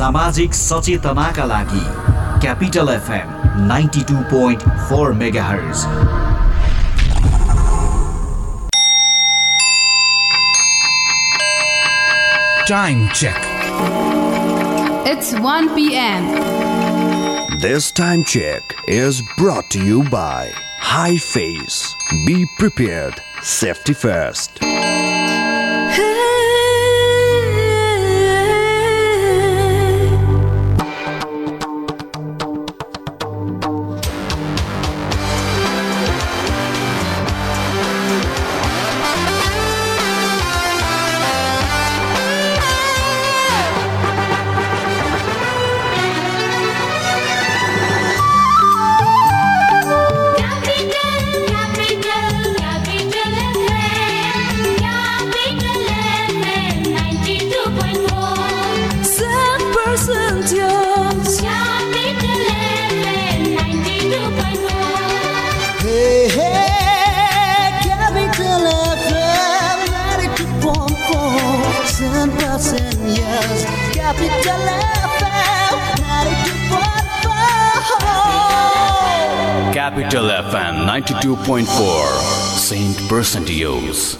सामाजिक सचेतनाका लागि Capital FM ninety two point four megahertz Time check. It's 1 p.m. This time check is brought to you by High Face. Be prepared. Safety first. 92.4. Saint Percentios.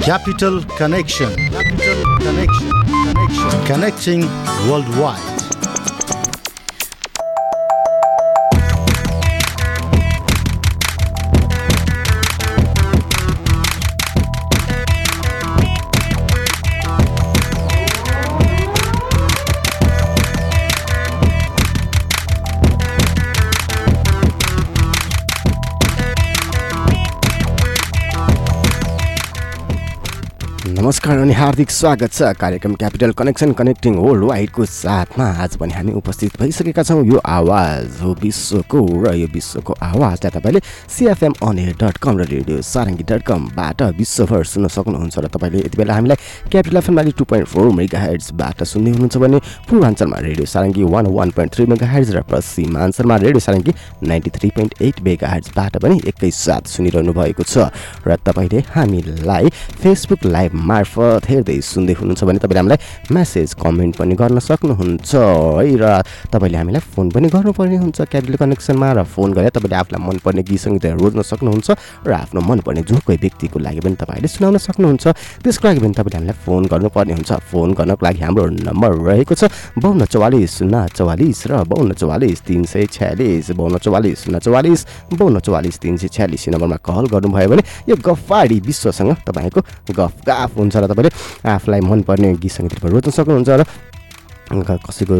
Capital Connection. Capital Connection. Connection. Connecting worldwide. नमस्कार अनि हार्दिक स्वागत छ। कार्यक्रम capital connection connecting world वाइडको साथमा आज पनि हामी उपस्थित भइसकेका छौँ। यो आवाज हो विश्वको र यो विश्वको आवाजलाई तपाईँले सिएफएम अन डट कम र रेडियो सारङ्गी डट कमबाट विश्वभर सुन्न सक्नुहुन्छ र तपाईँले यति बेला हामीलाई Capital FM ninety two point four mega हेड्सबाट सुन्दै हुनुहुन्छ भने पूर्वाञ्चलमा radio Sarangi one one point three mega hertz र पश्चिमाञ्चलमा radio Sarangi ninety three point eight mega हेड्सबाट पनि एकैसाथ सुनिरहनु भएको छ। र तपाईँले हामीलाई फेसबुक लाइभ मार्फत हेर्दै सुन्दै हुनुहुन्छ भने तपाईँले हामीलाई म्यासेज कमेन्ट पनि गर्न सक्नुहुन्छ। है र तपाईँले हामीलाई फोन पनि गर्नुपर्ने हुन्छ क्यापिटल कनेक्सनमा र फोन गरेर तपाईँले आफूलाई मनपर्ने गीत सङ्गीतहरू रोज्न सक्नुहुन्छ र आफ्नो मनपर्ने जो कोही व्यक्तिको लागि पनि तपाईँले सुनाउन सक्नुहुन्छ। त्यसको लागि पनि तपाईँले हामीलाई फोन गर्नुपर्ने हुन्छ। फोन गर्नको लागि हाम्रो नम्बर रहेको छ बाउन्न चौवालिस शून्य चौवालिस र बाउन्न चौवालिस तिन सय छ्यालिस बाउन्न चौवालिस शून्य चौवालिस बाउन्न चौवालिस तिन सय छ्यालिस नम्बरमा कल गर्नुभयो भने यो गफाडी विश्वसँग तपाईँको गफ गाफ हुन्छ र तपाईँले। आफूलाई मनपर्ने गीत सङ्गीतहरू रोज्न सक्नुहुन्छ र कसैको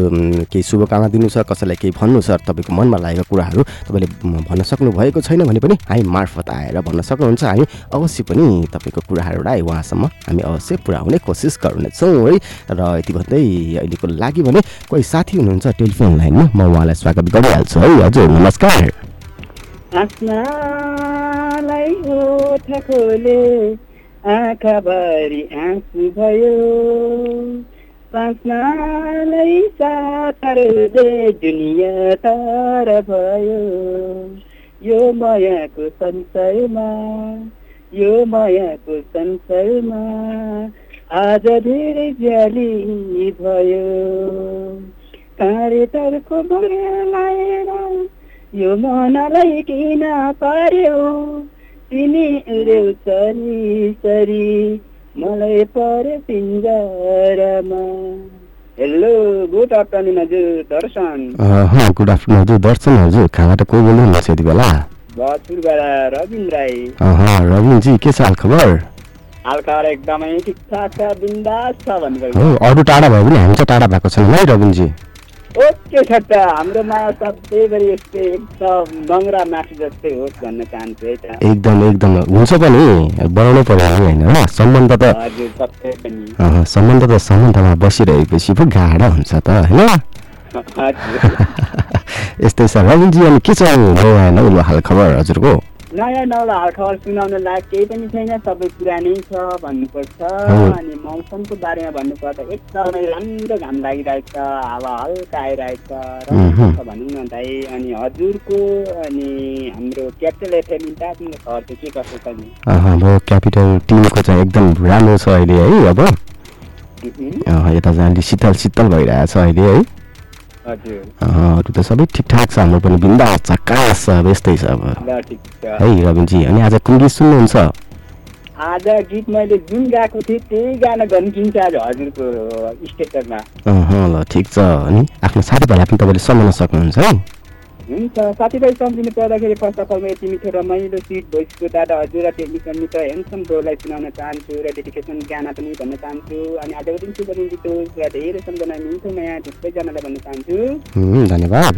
केही शुभकामना दिनु छ कसैलाई केही भन्नु छ तपाईँको मनमा लागेको कुराहरू तपाईँले भन्न सक्नुभएको छैन भने पनि हामी मार्फत आएर भन्न सक्नुहुन्छ। हामी अवश्य पनि तपाईँको कुराहरूलाई उहाँसम्म हामी अवश्य पुऱ्याउने कोसिस गर्नेछौँ है। र यति भन्दै अहिलेको लागि भने कोही साथी हुनुहुन्छ टेलिफोन लाइनमा म उहाँलाई स्वागत गरिहाल्छु है। हजुर नमस्कार। आँखाभरि आँसु भयो। साँच्नालाई साथर दे दुनियाँ तर भयो। यो मायाको संसारमा यो मायाको संसारमा आज धेरै ज्याली भयो। कार्यतर्को लाएर यो मनलाई किन पर्यो? तिमी उड्यौ सरी सरी मलाई पर्यो पिङ्जरामा हेलो गुड आफ्टरनुन हजुर दर्शन। गुड आफ्टरनुन हजुर दर्शन हजुर कहाँबाट को बोल्नु हुनुहुन्छ यति बेला? बजपुरबाट रविन राई। अहँ, रविनजी के छ हाल खबर? हालखबर एकदमै ठिकठाक छ बिन्दास छ भन्नुभयो हो अरू टाढा भयो भने हामी चाहिँ टाढा भएको छैनौँ है रविनजी। ओके छ त हाम्रो माया सधैँभरि यस्तै एकदम नङ्ग्रा मासु जस्तै होस् भन्न चाहन्छु है त। एकदम एकदम। हुन्छ पनि बनाउनु पर्यो होइन? र सम्बन्ध त हजुर सबै पनि। अहँ, सम्बन्ध त सम्बन्धमा बसिरहेपछि पो गाह्रो हुन्छ त होइन? यस्तै छ रविनजी अनि के छ? हाल खबर हजुरको। नयाँ नौलो हालखबर सुनाउन लायक केही पनि छैन सबै पुरानै छ भन्नुपर्छ। अनि मौसमको बारेमा भन्नुपर्दा एकदमै राम्रो घाम लागिरहेछ हावा हल्का। राम्रो छ भनौँ न दाइ अनि हजुरको अनि हाम्रो क्यापिटल एफएम इन्टारको खबर चाहिँ के कसो छ नि? अब क्यापिटल टिमको चाहिँ एकदम राम्रो छ अहिले है अब। यता चाहिँ शीतल शीतल भइरहेछ अहिले है। अरू त सबै ठिकठाक छ हाम्रो पनि बिन्दा चकास छ अब। यस्तै छ। अब है रविनजी अनि आज कुन गीत सुन्नुहुन्छ? आज गीत मैले जुन गाएको थिएँ त्यही गाना गन्किन्छ आज हजुरको स्टेटसमा ल ठिक छ। अनि आफ्नो साथीभाइलाई पनि तपाईँले सम्झाउन सक्नुहुन्छ है? हुन्छ साथीभाइ सम्झिनु पर्दाखेरि फर्स्ट अफ अल म यति मिठो रमाइलो सिट भोइसको दादा हजुर र टेक्निसियन मित्र हेन्सम ब्रोलाई सुनाउन चाहन्छु र डेडिकेसन गाना पनि भन्न चाहन्छु अनि आजको दिन शुभ दिन र धेरै सम्झना मिल्छ नयाँ थुप्रैजनालाई भन्न चाहन्छु। धन्यवाद।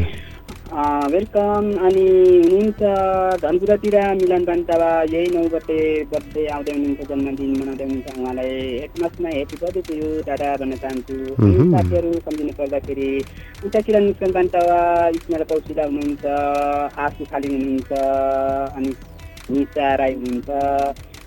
वेलकम अनि हुनुहुन्छ धनपुरातिर मिलन बान्तावा यही नौ गते बर्थडे आउँदै हुनुहुन्छ जन्मदिन मनाउँदै हुनुहुन्छ उहाँलाई हेडमासमा हेप्पी बर्थडे टु यु दादा भन्न चाहन्छु। साथीहरू सम्झिनु पर्दाखेरि उतातिर मुस्कान बान्तावा इस्माइल कौशिला हुनुहुन्छ आसु खालिङ हुनुहुन्छ अनि निशा राई हुनुहुन्छ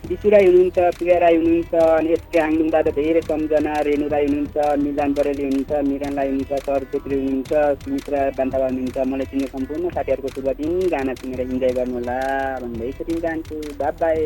विशु राई हुनुहुन्छ प्रिया राई हुनुहुन्छ अनि एसके हाङलुङ दादा धेरै सम्झना रेणु राई हुनुहुन्छ मिलान बरेली हुनुहुन्छ मिरान राई हुनुहुन्छ सर छेत्री हुनुहुन्छ सुमित्रा बान्तावा हुनुहुन्छ। मलाई चिन्ने सम्पूर्ण साथीहरूको शुभ दिन गाना सुनेर इन्जोय गर्नुहोला भन्दै छुट्टिन चाहन्छु बाई बाई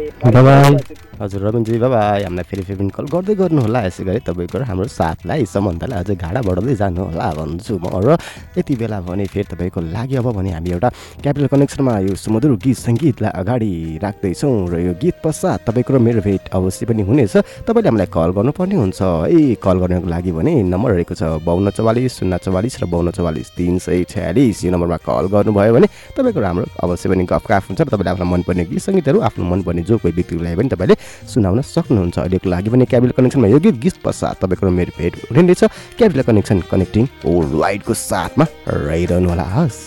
हजुर रविनजी बाबा हामीलाई फेरि फेरि कल गर्दै गर्नुहोला यसै गरी तपाईँको हाम्रो साथलाई सम्बन्धलाई अझै घाडा बढाउँदै जानुहोला भन्छु म। र यति बेला भने फेरि तपाईँको लागि अब भने हामी एउटा क्यापिटल कनेक्सनमा यो सुमधुर गीत सङ्गीतलाई अगाडि राख्दैछौँ र यो गीत पश्चात तपाईँको र मेरो भेट अवश्य पनि हुनेछ। तपाईँले हामीलाई कल गर्नुपर्ने हुन्छ। है कल गर्नको लागि भने नम्बर रहेको छ बाहन्न चौवालिस शून्य चौवालिस र बाहन्न चौवालिस तिन सय छ्यालिस। यो नम्बरमा कल गर्नुभयो भने तपाईँको राम्रो अवश्य पनि गफ गफ हुन्छ तपाईँले आफ्नो मनपर्ने गीत सङ्गीतहरू आफ्नो मनपर्ने जो कोही व्यक्तिलाई पनि तपाईँले सुनाउन सक्नुहुन्छ। अहिलेको लागि पनि क्याबिल कनेक्सनमा यो गीत गीत पश्चात तपाईँको र मेरो भेट हुने रहेछ क्याबिल कनेक्सन कनेक्टिङ ओ लाइटको साथमा रहिरहनु होला हस्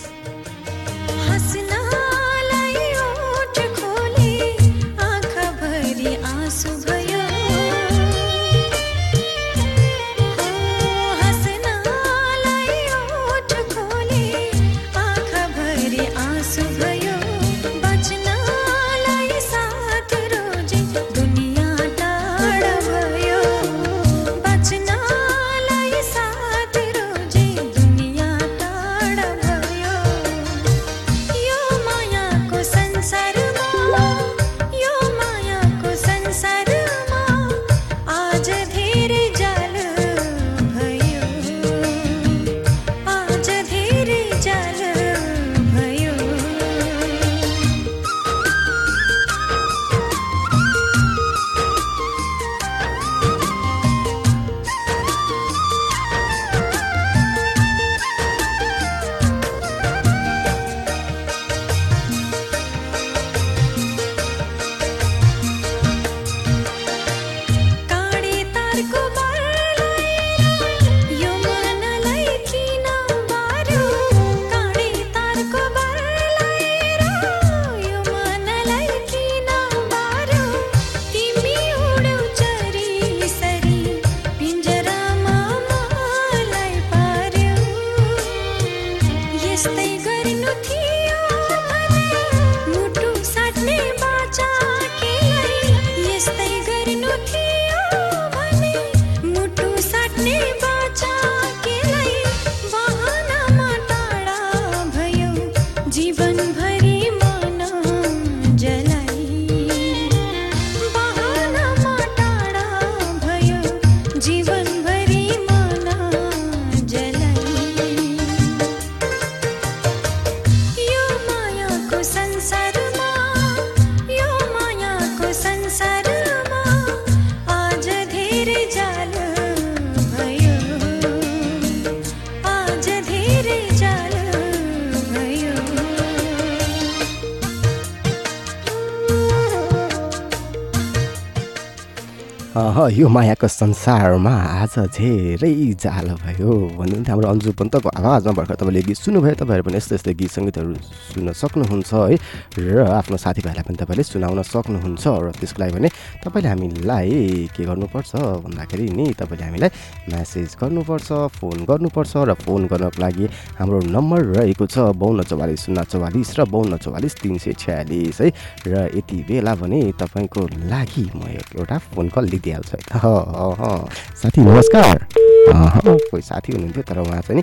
यो मायाको संसारमा आज धेरै जाल भयो। भन्नुहुन्थ्यो हाम्रो अन्जु पन्तको आवाजमा भर्खर तपाईँले गीत सुन्नुभयो। तपाईँहरू पनि यस्तै यस्तै गीत सङ्गीतहरू सुन्न सक्नुहुन्छ है? र आफ्नो साथीभाइलाई पनि तपाईँले सुनाउन सक्नुहुन्छ र त्यसको लागि भने तपाईँले हामीलाई के गर्नुपर्छ भन्दाखेरि नि तपाईँले हामीलाई म्यासेज गर्नुपर्छ फोन गर्नुपर्छ र फोन गर्नको लागि हाम्रो नम्बर रहेको छ बाहन्न चौवालिस शून्य चौवालिस र बाहन्न चौवालिस तिन सय छ्यालिस है? र यति बेला भने तपाईँको लागि म एउटा फोन कल लिइदिएँ साथी नमस्कार कोही साथी हुनुहुन्थ्यो तर उहाँ चाहिँ नि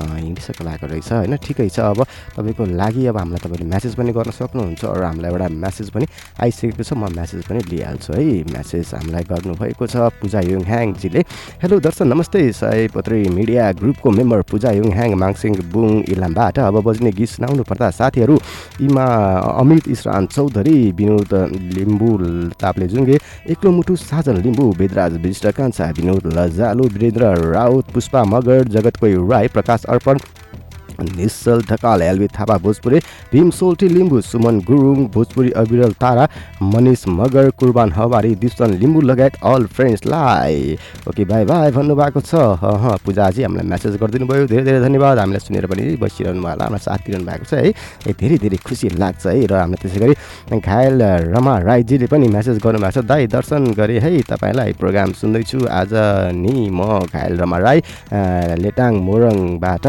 हिँडिसक्नु लागेको रहेछ। होइन ठिकै छ अब। तपाईँको लागि अब हामीलाई तपाईँले म्यासेज पनि गर्न सक्नुहुन्छ र हामीलाई एउटा म्यासेज पनि आइसकेको छ। म म्यासेज पनि लिइहाल्छु है। म्यासेज हामीलाई गर्नुभएको छ पूजा युङह्याङजीले हेलो दर्शन नमस्ते। सयपत्री मिडिया ग्रुपको मेम्बर पूजा युङह्याङ माङसिङ बुङ इलामबाट अब बज्ने गीत सुनाउनु पर्दा साथीहरू इमा अमित इसरान चौधरी विनोद लिम्बू ताप्लेजुङ्गे एक्लो मुटु साजन लिम्बू वेदराज विशिष्ट कान्छा विनोद लजालु वीरेन्द्र राउत पुष्पा मगर जगतकोई राई प्रकाश अर्पण निश्चल ढकाल एलबी थापा भोजपुरी भीम सोल्टी लिम्बू सुमन गुरुङ भोजपुरी अविरल तारा मनिष मगर कुर्बान हवारी दिप्सन लिम्बू लगायत अल फ्रेन्ड्सलाई ओके बाई बाई भन्नुभएको छ। पूजाजी हामीलाई म्यासेज गरिदिनु भयो धेरै धेरै धन्यवाद। हामीलाई सुनेर पनि बसिरहनु होला हामीलाई साथ दिइरहनु भएको छ है। धेरै धेरै खुसी लाग्छ है। र हामीलाई त्यसै गरी घायल रमा राईजीले पनि म्यासेज गर्नुभएको छ। दाई दर्शन गरेँ है। तपाईँलाई प्रोग्राम सुन्दैछु। आज नि म घायल रमा राई लेटाङ मोरङबाट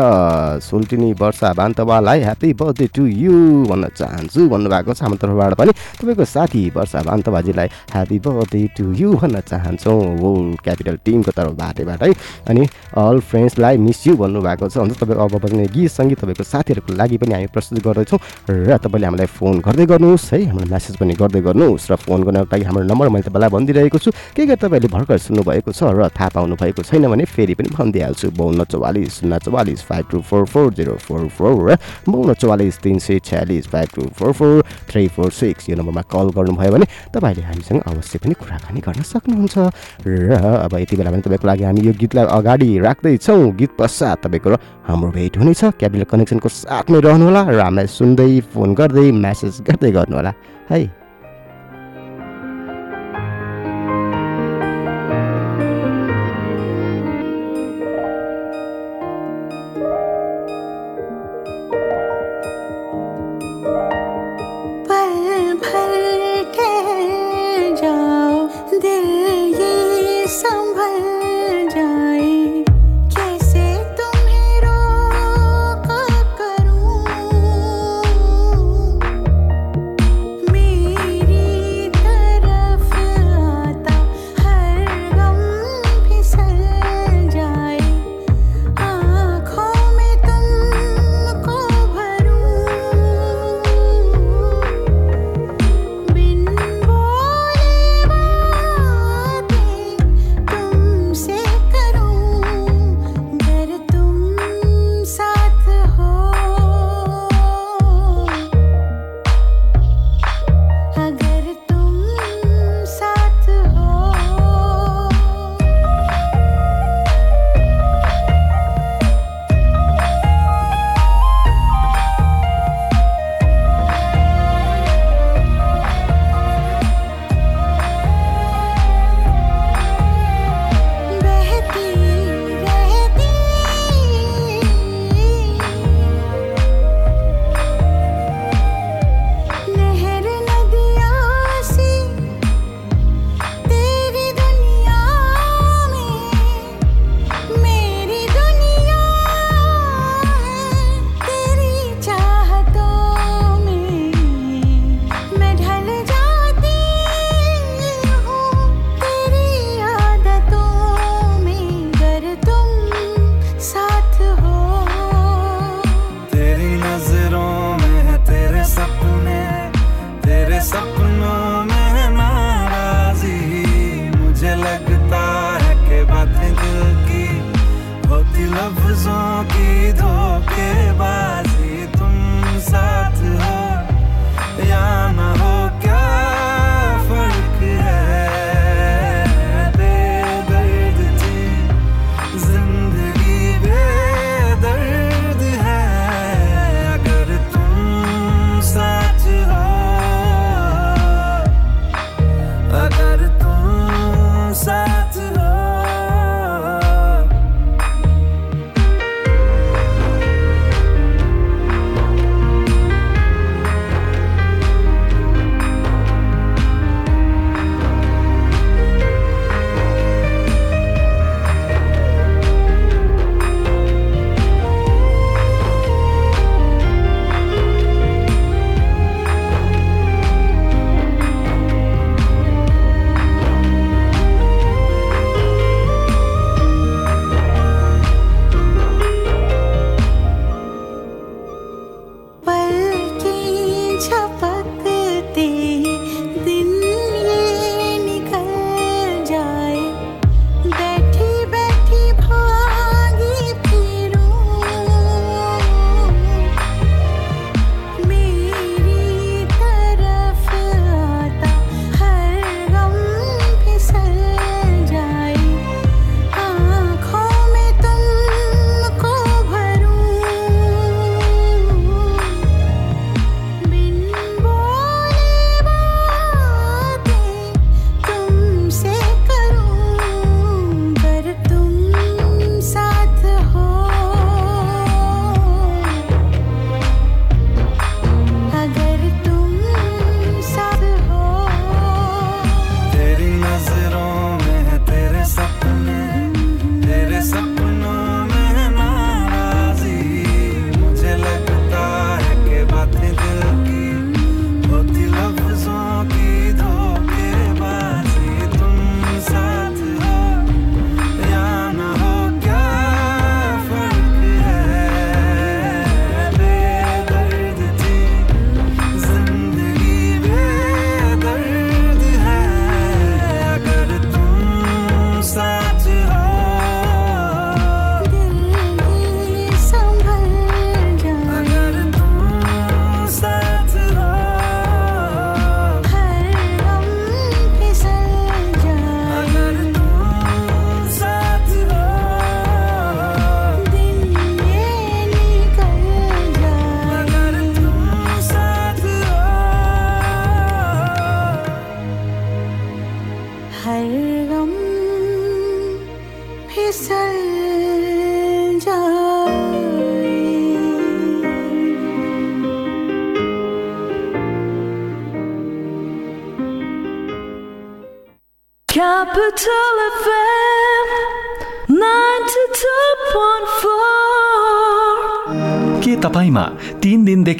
सोल्टिनी वर्षा बान्तवालाई ह्याप्पी बर्थडे टु यु भन्न चाहन्छु। भन्नुभएको छ हाम्रो तर्फबाट पनि। तपाईँको साथी वर्षा बान्तवाजीलाई ह्याप्पी बर्थडे टु यु भन्न चाहन्छौँ। वर्ल्ड क्यापिटल टिमको तर्फबाटबाट है। अनि अल फ्रेन्ड्सलाई मिस यु भन्नुभएको छ। अन्त तपाईँको अब बज्ने गीत सङ्गीत तपाईँको साथीहरूको लागि पनि हामी प्रस्तुत गर्दैछौँ। र तपाईँले हामीलाई फोन गर्दै गर्नुहोस् है। हामीलाई म्यासेज पनि गर्दै गर्नुहोस्। र फोन गर्नको लागि हाम्रो नम्बर मैले तपाईँलाई भनिदिइरहेको छु। के गरी तपाईँले भर्खर सुन्नुभएको छ र थाहा पाउनु भएको छैन भने फेरि पनि भनिदिइहाल्छु। बाउन्न चौवालिस शून्य चौवालिस five two four four zero four four र बाउन्न चौवालिस तिन सय छ्यालिस five two four four three four six यो नम्बरमा कल गर्नुभयो भने तपाईँले हामीसँग अवश्य पनि कुराकानी गर्न सक्नुहुन्छ। र अब यति बेला पनि तपाईँको लागि हामी यो गीतलाई अगाडि राख्दैछौँ। गीत पश्चात तपाईँको र हाम्रो भेट हुनेछ। क्यापिटल कनेक्सनको साथमै रहनुहोला र हामीलाई सुन्दै फोन गर्दै म्यासेज गर्दै गर्नुहोला। है।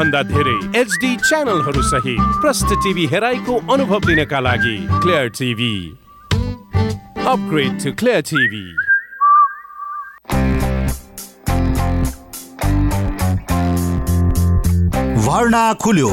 भन्दा धेरै एचडी च्यानलहरू सहित प्रष्ट टिभी हेराइको अनुभव लिनका लागि clear TV upgrade to clear TV भर्ना खुल्यो।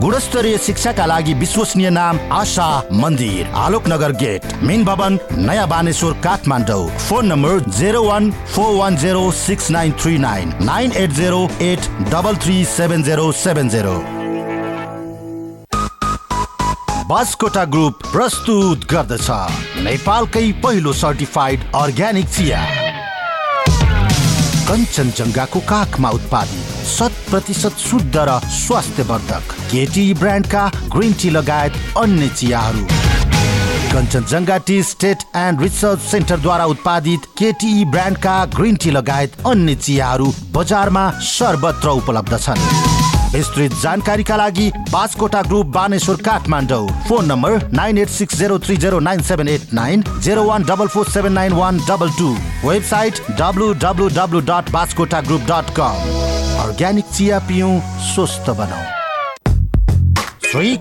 गुणस्तरीय शिक्षाका लागि विश्वसनीय नाम आशा मन्दिर आलोकनगर गेट मेन भवन Naya Baneshwar Kathmandu phone number zero one four one zero six nine three nine nine eight zero eight double three seven zero seven zero Baskota group प्रस्तुत गर्दछ। नेपालकै पहिलो सर्टिफाइड अर्ग्यानिक चिया। कञ्चनजङ्घाको काखमा उत्पादित शत प्रतिशत शुद्ध र स्वास्थ्यवर्धक केटी ब्रान्डका ग्रिन टी लगायत अन्य चियाहरू। Kanchenjunga tea estate and research सेन्टरद्वारा उत्पादित केटी ब्रान्डका ग्रिन टी लगायत अन्य चियाहरू बजारमा सर्वत्र उपलब्ध छन्। विस्तृत जानकारीका लागि Baskota group Baneshwar Kathmandu. Phone number nine eight six zero three zero nine seven eight nine zero one double four seven nine one double two. Website W W W dot Baskota group dot com. Organic चिया पिउँ स्वस्थ बनाऊ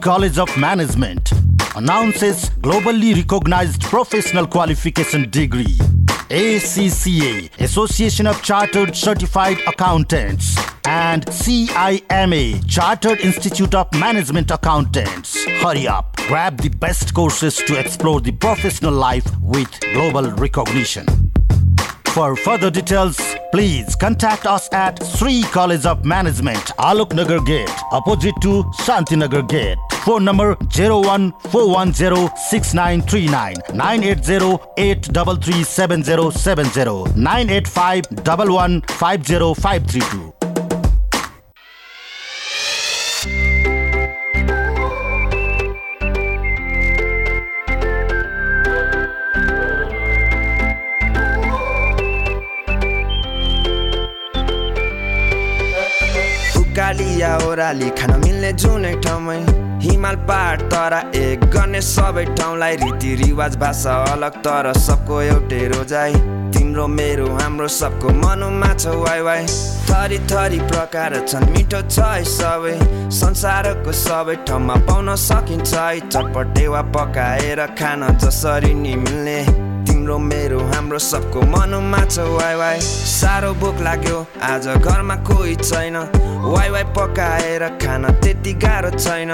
College of Management announces globally recognized professional qualification degree. ACCA, Association of Chartered Certified Accountants, and CIMA, Chartered Institute of Management Accountants. Hurry up, grab the best courses to explore the professional life with global recognition. For further details, please contact us at Sri College of Management, Alok Nagar Gate, opposite to Shantinagar Gate. Phone number 014106939 980 985 1150532. उकाली या ओह्राली खान मिल्ने जुनै ठाउँमै हिमाल पहाड तरा एक गर्ने सबै ठाउँलाई रीतिरिवाज भाषा अलग तर सबको एउटै रोजाइ तिम्रो मेरो हाम्रो सबको मनमा छ वाइ वाइ थरी थरी प्रकार छन् मिठो छ है सबै संसारको सबै ठाउँमा पाउन सकिन्छ है चटपटे वा पकाएर खान जसरी नि मिल्ने तिम्रो मेरो हाम्रो सबको मनमा छ वाइ वाइ। साह्रो भोक लाग्यो आज घरमा कोही छैन। वाइ वाइ पकाएर खान त्यति गाह्रो छैन।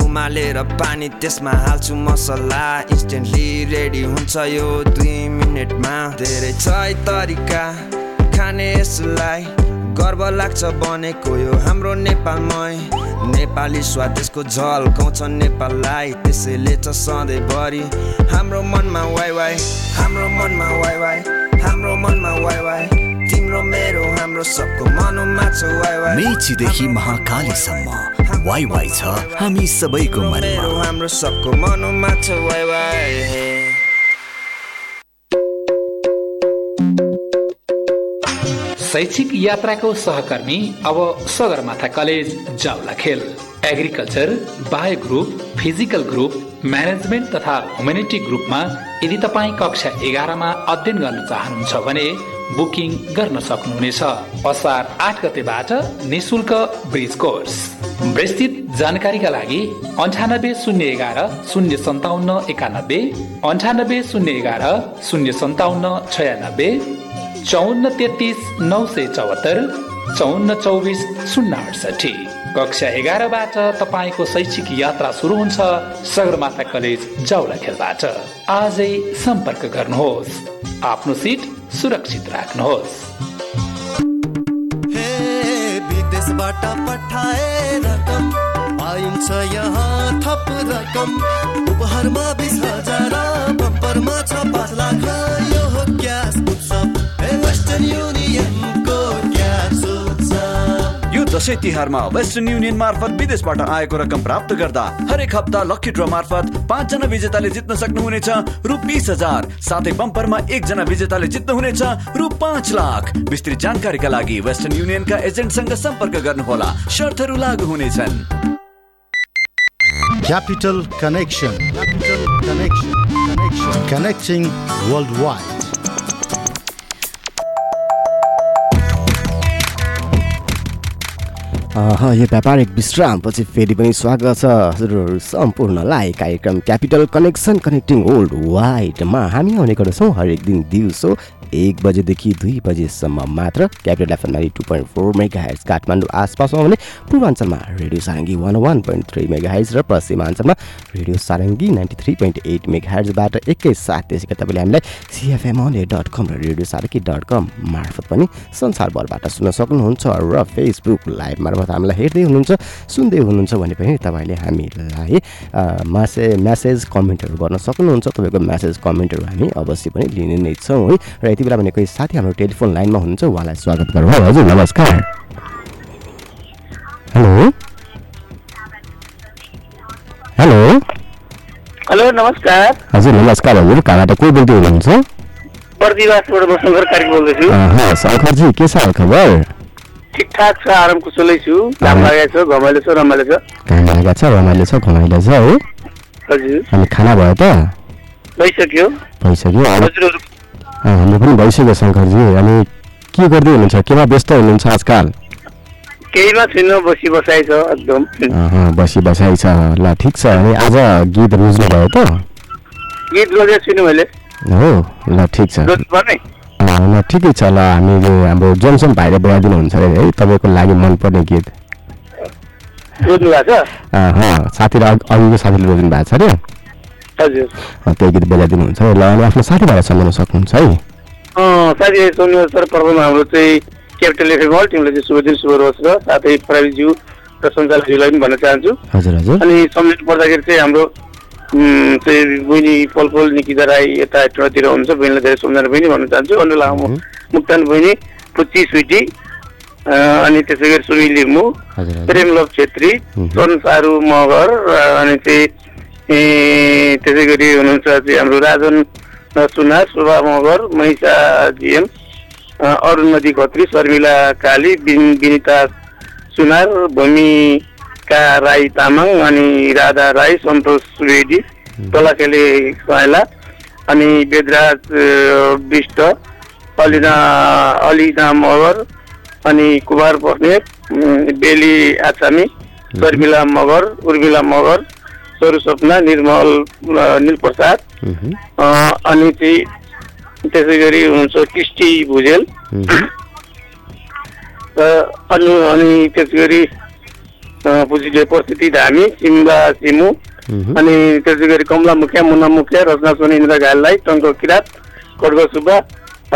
उमालेर पानी त्यसमा हाल्छु मसला इन्स्टेन्टली रेडी हुन्छ यो दुई मिनटमा। धेरै छ तरिका खाने यसलाई गर्व लाग्छ बनेको यो हाम्रो नेपालमै। नेपाली स्वाद यसको झल्काउँछ नेपाललाई त्यसैले छ सधैँभरि हाम्रो मनमा वाइ वाइ हाम्रो मनमा वाइ वाइ हाम्रो मनमा वाइ वाइ। तिम्रो मेरो हाम्रो सबको मनमा छ वाइ वाइ। मेचीदेखि महाकालीसम्म वाइ वाइ छ हामी सबैको मनमा। हाम्रो सबको मनमा छ वाइ वाइ। शैक्षिक यात्राको सहकर्मी अब Sagarmatha college Jawalakhel agriculture bio group physical group management तथा ह्युमेनिटी ग्रुपमा यदि तपाईँ कक्षा एघारमा अध्ययन गर्न चाहनुहुन्छ भने बुकिङ गर्न सक्नुहुनेछ। असार आठ गतेबाट निशुल्क ब्रिज कोर्स। विस्तृत जानकारीका लागि अन्ठानब्बे शून्य एघार शून्य सन्ताउन्न एकानब्बे अन्ठानब्बे शून्य एघार शून्य सन्ताउन्न छयानब्बे चौन्न तेत्तिस नौ सय चौहत्तर चौन्न चौबिस शून्य अडसठी कक्षा एघारबाट तपाईँको शैक्षिक यात्रा सुरु हुन्छ सगरमाथा कलेज जाउलाखेलबाट आजै सम्पर्क गर्नुहोस्। आफ्नो सिट सुरक्षित राख्नुहोस्। पाइन्छ यहाँ थप रकम। उपहारमा बिस हजार बम्परमा छ पाँच लाख। दसैँ तिहारमा वेस्टर्न युनियन मार्फत विदेशबाट आएको रकम प्राप्त गर्दा हरेक हप्ता लकी ड्र मार्फत पाँचजना विजेताले जित्न सक्नुहुनेछ रु बिस हजार साथै बम्परमा एकजना विजेताले जित्नुहुनेछ रु पाँच लाख विस्तृत जानकारीका लागि वेस्टर्न युनियनका एजेन्टसँग सम्पर्क गर्नुहोला शर्तहरू लागू हुनेछन् Capital Connection. Capital Connection. Connection. Connecting worldwide. यो व्यापारिक विश्रामपछि फेरि पनि स्वागत छ। हजुरहरू सम्पूर्णलाई कार्यक्रम क्यापिटल कनेक्सन कनेक्टिङ वर्ल्ड वाइडमा हामी आउने गर्दछौँ हरेक दिन दिउँसो एक बजेदेखि दुई बजेसम्म मात्र capital FM ninety two point four mega hertz Kathmandu आसपासमा भने पूर्वाञ्चलमा radio Sarangi one one point three mega hertz र पश्चिमाञ्चलमा radio Sarangi ninety three point eight mega हाइट्सबाट एकैसाथ त्यसै गरी तपाईँले हामीलाई सिएफएम डट कम र रेडियो सारङ्गी डट कम मार्फत पनि संसारभरबाट सुन्न सक्नुहुन्छ र फेसबुक लाइभ मार्फत हामीलाई हेर्दै हुनुहुन्छ सुन्दै हुनुहुन्छ भने पनि तपाईँले हामीलाई मासे म्यासेज कमेन्टहरू गर्न सक्नुहुन्छ। तपाईँको म्यासेज कमेन्टहरू हामी अवश्य पनि लिने नै छौँ है। र यति बेला भने कोही साथी हाम्रो टेलिफोन लाइनमा हुनुहुन्छ उहाँलाई स्वागत गरौँ। है हजुर नमस्कार। हेलो। हेलो। हेलो नमस्कार। हजुर नमस्कार हजुर। कहाँबाट को बोल्दै हुनुहुन्छ? शङ्करजी के छ खबर? ठिकठाक छ आराम कुशलै छु। काम लागेको छ घमाइलो छ रमाइलो छ। काम लागेको छ रमाइलो छ घमाइलो छ है। हजुर। अनि खाना भयो त? भइसक्यो। भइसक्यो। अँ, हाम्रो पनि भइसक्यो शङ्करजी। अनि के गर्दै हुनुहुन्छ? केमा व्यस्त हुनुहुन्छ आजकल? केहीमा छुइनँ बसी बसाइ छ एकदम। बसी बसाइ छ। ल ठिक छ। अनि आज गीत बुझ्नु भयो त? गीत रोजेको छुइनँ मैले। हो ल ठिक छ। ल ठिकै छ। ल हामीले हाम्रो जोनसन भाइले बोलाइदिनुहुन्छ अरे है? तपाईँको लागि मनपर्ने गीत। रोज्नु भएको छ? साथीले अघि- अघिको साथीले रोज्नु भएको छ अरे। त्यो गीत बजाइदिनुहुन्छ है ल अनि आफ्नो साथीभाइलाई सम्झाउन सक्नुहुन्छ है। अँ, साथी सोनी सर्वप्रथम हाम्रो चाहिँ क्यापिटल एफएम हल टिमलाई चाहिँ शुभ दिन शुभ रोज र साथै प्रविज्यू र सञ्चालकज्यूलाई पनि भन्न चाहन्छु। हजुर हजुर। अनि सम्झिनु पर्दाखेरि चाहिँ हाम्रो चाहिँ बहिनी पलपल निकिता राई यता टोलतिर हुनुहुन्छ बहिनीलाई धेरै सम्झना बहिनी भन्न चाहन्छु। अनि लामो मुक्तान बहिनी पुच्ची स्विटी अनि त्यसै गरी सुनिल लिम्बू प्रेमलभ छेत्री संसारू मगर अनि चाहिँ ए, त्यसै गरी हुनुहुन्छ चाहिँ हाम्रो राजन सुनार शोभा मगर महिषा जिएम अ, अरुण खत्री शर्मिला काली विनिता सुनार भूमिका राई तामाङ अनि राधा राई सन्तोष सुवेदी तोलाखेले साइला अनि वेदराज विष्ट अलिना अलिना मगर अनि कुमार बस्नेत बेली आचामी शर्मिला मगर उर्मिला मगर सरू सपना निर्मल निलप्रसाद अनि चाहिँ त्यसै गरी हुनुहुन्छ कृष्टि भुजेल। अनि अनि त्यसै गरी पुजिले परिस्थिति धामी सिम्बा सिमु। अनि त्यसै गरी कमला मुखिया मुन्ना मुखिया रचना सोनी इन्द्र घाललाई टङ्क किरात खड्ग सुब्बा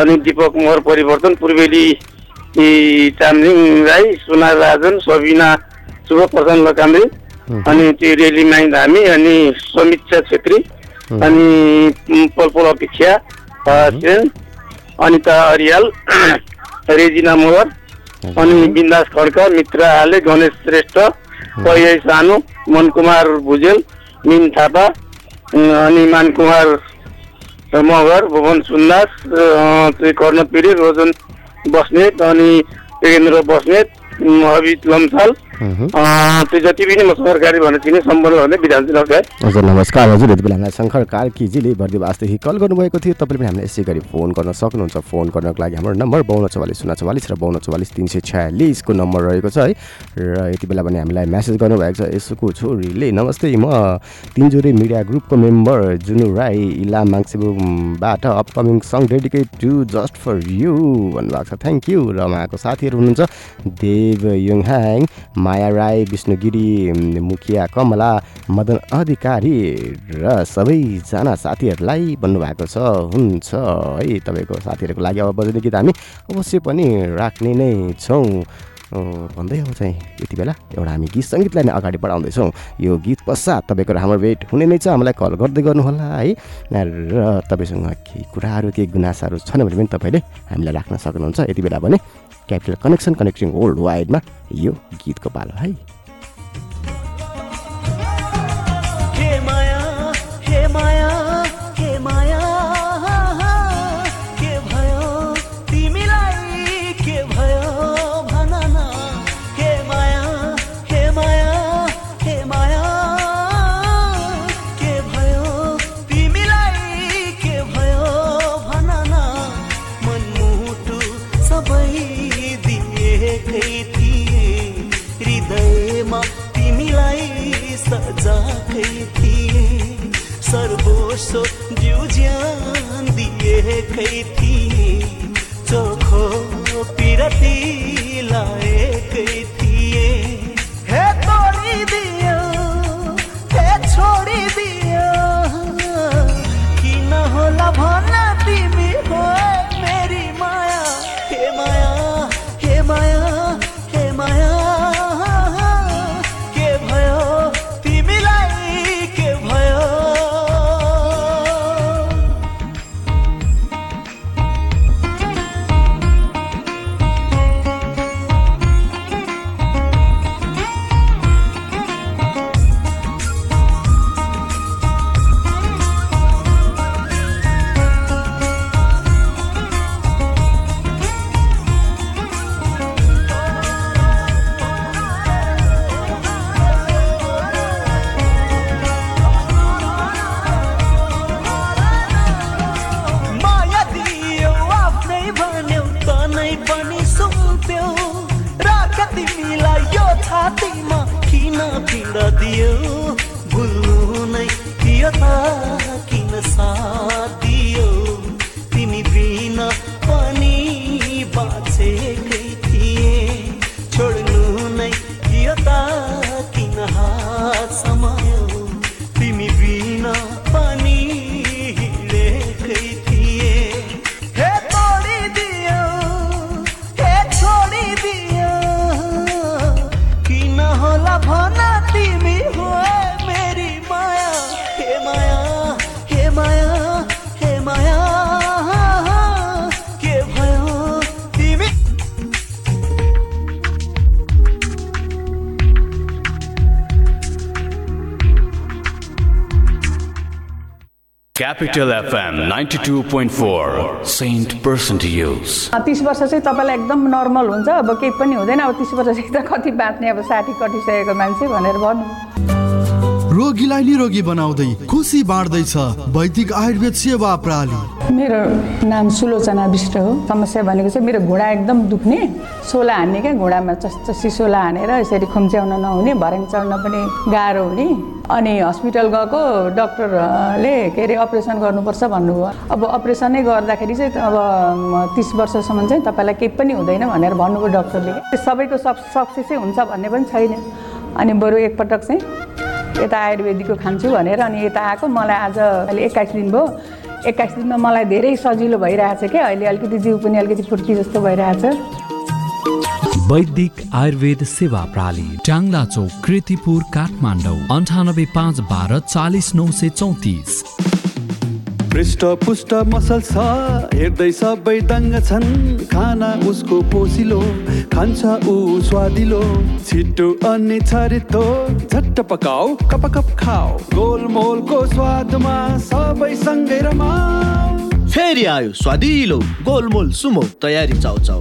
अनि दिपक मोहर परिवर्तन पूर्वेली चामलिङ राई सोना राजन सबिना शुभ प्रसाद लकाम्रे। अनि त्यो रेली माई धामी अनि समीक्षा छेत्री अनि उम्, पलपल अपेक्षा सेन अनिता अरियाल रेजिना मोहर अनि बिन्दास खड्का मित्र आले गणेश श्रेष्ठ पय सानु मनकुमार भुजेल मिन थापा अनि मानकुमार मगर भुवन सुन्दास कर्ण पिरी रोजन बस्नेत अनि योगेन्द्र बस्नेत अभित लम्साल त्यो जति पनि म सरकारी भनेर चिने सम्पन्न भन्दै हुन्छ नमस्कार हजुर नमस्कार हजुर यति बेला हामीलाई शङ्कर कार्कीजीले बर्दिवासदेखि कल गर्नुभएको थियो। तपाईँले पनि हामीलाई यसै गरी फोन गर्न सक्नुहुन्छ। फोन गर्नको लागि हाम्रो नम्बर बाउन्न चौवालिस शून्य चौवालिस र बाउन्न चौवालिस तिन सय छयालिसको नम्बर रहेको छ है। र यति बेला पनि हामीलाई म्यासेज गर्नुभएको छ। यसोको छोरीले नमस्ते म तिनजुरे मिडिया ग्रुपको मेम्बर जुनु राई इला माङ्सेबुङबाट upcoming song dedicate to just for you भन्नुभएको छ। थ्याङ्क यू र उहाँको साथीहरू हुनुहुन्छ। देव युङहाङ माया राई विष्णु गिरी मुखिया कमला मदन अधिकारी र सबैजना साथीहरूलाई भन्नुभएको छ। हुन्छ है तपाईँको साथीहरूको लागि अब बजाउने गीत हामी अवश्य पनि राख्ने नै छौँ। भन्दै अब चाहिँ यति बेला एउटा हामी गीत सङ्गीतलाई नै अगाडि बढाउँदैछौँ। यो गीत पश्चात तपाईँको र हाम्रो भेट हुने नै छ। हामीलाई कल गर्दै गर्नुहोला है। र तपाईँसँग केही कुराहरू केही गुनासाहरू छन् भने पनि तपाईँले हामीलाई राख्न सक्नुहुन्छ। यति बेला भने क्यापिटल कनेक्सन कनेक्टिङ वर्ल्ड वाइडमा यो गीतको पालो है हे। Capital FM 92.4 Saint Person to use. तिस वर्ष चाहिँ तपाईँलाई एकदम नर्मल हुन्छ। अब केही पनि हुँदैन। अब तिस वर्षदेखि त कति बाँच्ने अब साठी कटिसकेको मान्छे भनेर भन्नु। रोगीलाई निरोगी बनाउँदै खुसी बाँड्दैछ वैदिक आयुर्वेद सेवा प्रणाली मेरो नाम सुलोचना विष्ट हो। समस्या भनेको चाहिँ मेरो घुँडा एकदम दुख्ने। सोला हान्ने क्या घुँडामा जस्तो सिसोला हानेर यसरी खुम्च्याउन नहुने भर्याङ चढ्न पनि गाह्रो हुने। अनि हस्पिटल गएको डक्टरले के अरे अपरेसन गर्नुपर्छ भन्नुभयो अब अपरेसनै गर्दाखेरि चाहिँ अब तिस वर्षसम्म चाहिँ तपाईँलाई केही पनि हुँदैन भनेर भन्नुभयो डक्टरले। सबैको सब सक्सेसै हुन्छ भन्ने पनि छैन। अनि बरु एकपटक चाहिँ यता आयुर्वेदिकको खान्छु भनेर अनि यता आएको। मलाई आज अहिले एक्काइस दिन भयो। एक्काइस दिनमा मलाई धेरै सजिलो भइरहेछ क्या अहिले अलिकति जिउ पनि अलिकति फुर्की जस्तो भइरहेछ। वैदिक आयुर्वेद सेवा प्रणाली। टाङ्ला चौक कृतिपुर काठमाडौँ अन्ठानब्बे पाँच बाह्र चालिस नौ सय चौतिस। पृष्ठ पुष्ट मसल छ हेर्दै सबै दङ्ग छन्। खाना उसको पोसिलो खान्छ ऊ स्वादिलो। छिटो अनि छरितो झट्ट पकाऊ कप कप खाऊ। गोलमोलको स्वादमा सबै सँगै रमाऊ। फेरि आयो स्वादिलो गोलमोल सुमो तयारी चाउ चाउ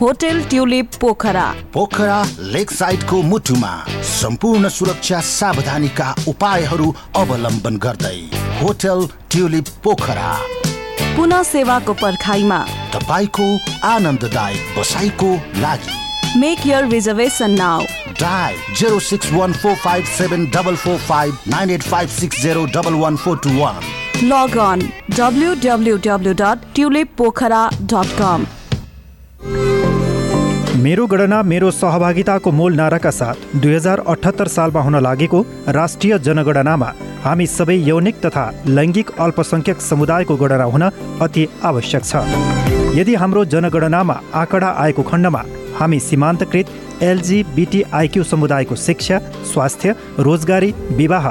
Hotel tulip Pokhara. Pokhara lake साइडको मुटुमा सम्पूर्ण सुरक्षा सावधानीका उपायहरू अवलम्बन गर्दै होटल ट्युलिप पोखरा। पुनः सेवाको पर्खाइमा तपाईँको आनन्ददायक बसाइको लागि। Make your reservation now Dial 0614457985601141. Log on www.tulippokhara.com मेरो गणना मेरो सहभागिताको मूल नाराका साथ दुई हजार अठहत्तर सालमा हुन लागेको राष्ट्रिय जनगणनामा हामी सबै यौनिक तथा लैङ्गिक अल्पसङ्ख्यक समुदायको गणना हुन अति आवश्यक छ। यदि हाम्रो जनगणनामा आँकडा आएको खण्डमा हामी सीमान्तकृत एलजिबिटिआइक्यू समुदायको शिक्षा स्वास्थ्य रोजगारी विवाह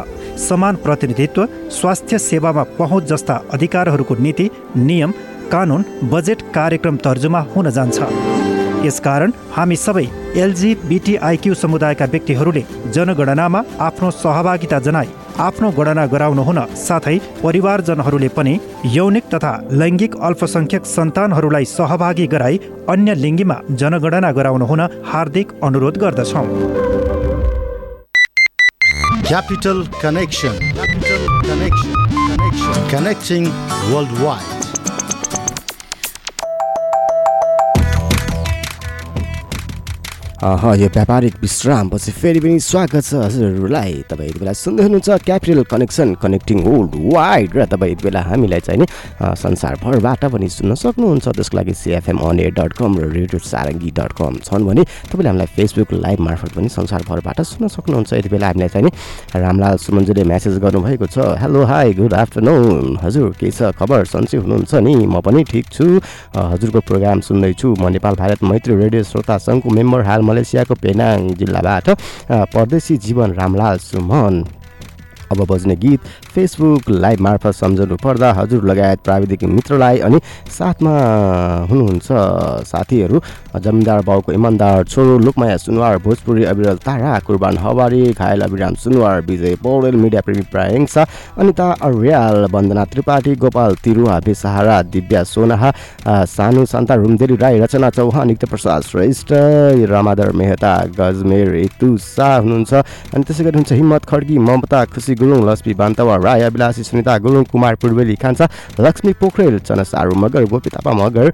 समान प्रतिनिधित्व स्वास्थ्य सेवामा पहुँच जस्ता अधिकारहरूको नीति नियम कानुन बजेट कार्यक्रम तर्जुमा हुन जान्छ। यसकारण हामी सबै एलजिबिटिआइक्यू समुदायका व्यक्तिहरूले जनगणनामा आफ्नो सहभागिता जनाई आफ्नो गणना गराउनु हुन साथै परिवारजनहरूले पनि यौनिक तथा लैङ्गिक अल्पसङ्ख्यक सन्तानहरूलाई सहभागी गराई अन्य लिङ्गीमा जनगणना गराउनु हुन हार्दिक अनुरोध गर्दछौँ Capital Connection. Capital Connection. Connection. Connecting worldwide. यो व्यापारिक विश्रामपछि फेरि पनि स्वागत छ हजुरहरूलाई। तपाईँ यति बेला सुन्दै हुनुहुन्छ capital connection connecting world wide र तपाईँ यति बेला हामीलाई चाहिँ नि संसारभरबाट पनि सुन्न सक्नुहुन्छ। त्यसको लागि CFM on air dot com र रेडियो सारङ्गी डट कम छन् भने तपाईँले हामीलाई फेसबुक लाइभ मार्फत पनि संसारभरबाट सुन्न सक्नुहुन्छ। यति बेला हामीलाई चाहिँ नि रामलाल सुमन्जुले म्यासेज गर्नुभएको छ हेलो हाई गुड आफ्टरनुन हजुर के छ खबर? सन्चै हुनुहुन्छ नि? म पनि ठिक छु। हजुरको प्रोग्राम सुन्दैछु। म नेपाल भारत मैत्री रेडियो श्रोता सङ्घको मेम्बर हाल मलेसियाको पेनाङ जिल्लाबाट परदेशी जीवन रामलाल सुमन। अब बज्ने गीत फेसबुक लाइभ मार्फत सम्झनु पर्दा हजुर लगायत प्राविधिक मित्रलाई अनि साथमा हुनुहुन्छ साथीहरू जमिनदार बाउको इमान्दार छोरो लोकमाया सुनवार भोजपुरी अविरल तारा कुर्बान हवारी घायल अभिराम सुनवार विजय पौडेल मिडिया प्रेमी प्रायङसा अनिता अर्याल वन्दना त्रिपाठी गोपाल तिरुवा बेसहारा दिव्या सोनाहा सानु शान्ता रुमदेरी राई रचना चौहान नित्य प्रसाद श्रेष्ठ रामाधर मेहता गजमेर ऋतु शाह हुनुहुन्छ अनि त्यसै गरी हुन्छ हिम्मत खड्की ममता खुसी गुरुङ लक्ष्मी बान्तवा राई अभिलाषी सुनिता गुरुङ कुमार पूर्वेली खान्छ लक्ष्मी पोखरेल चनसारु मगर गोपी थापा मगर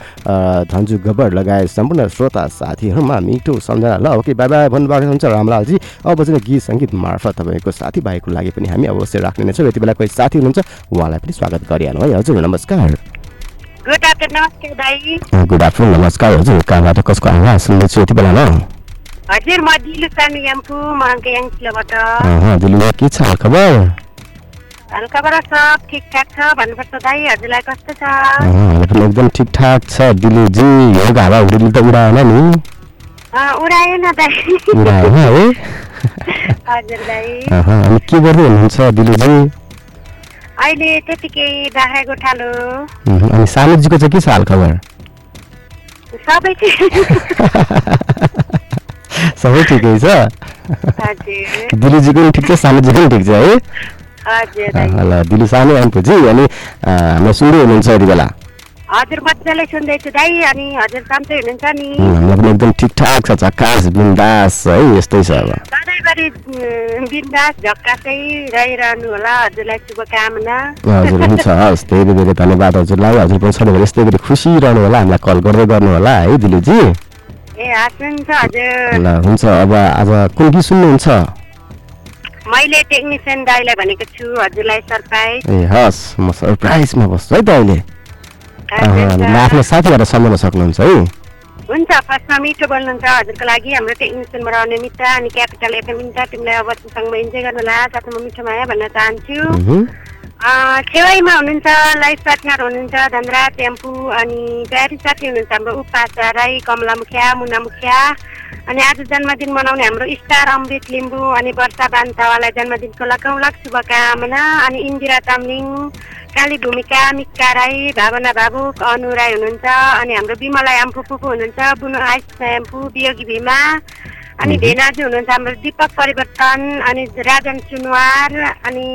धन्जु गबर लगायत सम्पूर्ण श्रोता साथीहरूमा मिठो सम्झना ल। ओके बाई बाई भन्नुभएको हुन्छ रामलालजी। अब चाहिँ गीत सङ्गीत मार्फत तपाईँको साथीभाइको लागि पनि हामी अवश्य राख्ने नै छौँ। यति बेला कोही साथी हुनुहुन्छ उहाँलाई पनि स्वागत गरिहालौँ है। हजुर नमस्कार। गुड आफ्टरनुन नमस्ते दाई गुड आफ्टरनुन नमस्कार। हजुर कहाँबाट कसको आवाज सुन्दैछु यति बेला न? हजुर म दिलु महाँको याङसिलोबाट अँ, दिल्लीमा के छ खबर? हल्काबाट सब ठिकठाक छ भन्नुपर्छ दाई हजुरलाई कस्तो छ? एकदम ठिकठाक छ दिल्लीजी यो हावा हुरीले त उडाएन नि। अँ, उडायो न दाई। उडाएन है? हजुर अहँ, अनि के गर्दै हुनुहुन्छ दिल्लीजी अहिले त्यतिकै बाख्रा गोठालो अहँ, अनि सानुजीको चाहिँ के छ हाल खबर? सबै सबै ठिकै छ। दिलीजीको पनि ठिक छ सानोजीको पनि ठिक छ है? ल दिली सानो एम्पुजी अनि हामीलाई सुन्दै हुनुहुन्छ यति बेला। हजुर मजाले सुन्दैछु दाई अनि हजुर सन्चै हुनुहुन्छ नि? एकदम ठिकठाक छ झकास बिन्दास है यस्तै छ अब। सधैँभरि बिन्दास झक्कासै रहिरहनु होला हजुरलाई शुभकामना। हजुर हुन्छ हस् धेरै धेरै धन्यवाद हजुरलाई। हजुर पनि सधैँभरि यस्तै गरी खुसी रहनु होला हामीलाई कल गर्दै गर्नु होला है दिलीजी? ल हुन्छ अब आज कुन गीत सुन्नुहुन्छ? मैले टेक्निसियन दाईलाई भनेको छु हजुरलाई सरप्राइज। ए हस् म सरप्राइजमा बस्छु है त अहिले। आफ्नो साथीहरूलाई सम्झाउन सक्नुहुन्छ है। हुन्छ फर्स्टमा मिठो बोल्नुहुन्छ हजुरको लागि हाम्रो टेक्निसियनबाट आउने मित्र अनि क्यापिटल एफएम मित्र तिमीलाई अब सँग इन्जोय गर्नुला साथमा मिठो माया भन्न चाहन्छु। छेउमा हुनुहुन्छ लाइफ पार्टनर हुनुहुन्छ धनराज टेम्पू अनि प्यारी साथी हुनुहुन्छ हाम्रो उपासा राई कमला मुखिया मुना मुखिया। अनि आज जन्मदिन मनाउने हाम्रो स्टार अमृत लिम्बू अनि वर्षा बान्तावालाई जन्मदिनको लक शुभकामना अनि इन्दिरा तामलिङ काली भूमिका मिक्का राई भावना भावुक अनु राई हुनुहुन्छ अनि हाम्रो विमला याम्फू फुपू हुनुहुन्छ बुनु आइस याम्फू वियोगी भीमा अनि भेनाजु हुनुहुन्छ हाम्रो दिपक परिवर्तन अनि राजन सुनवार अनि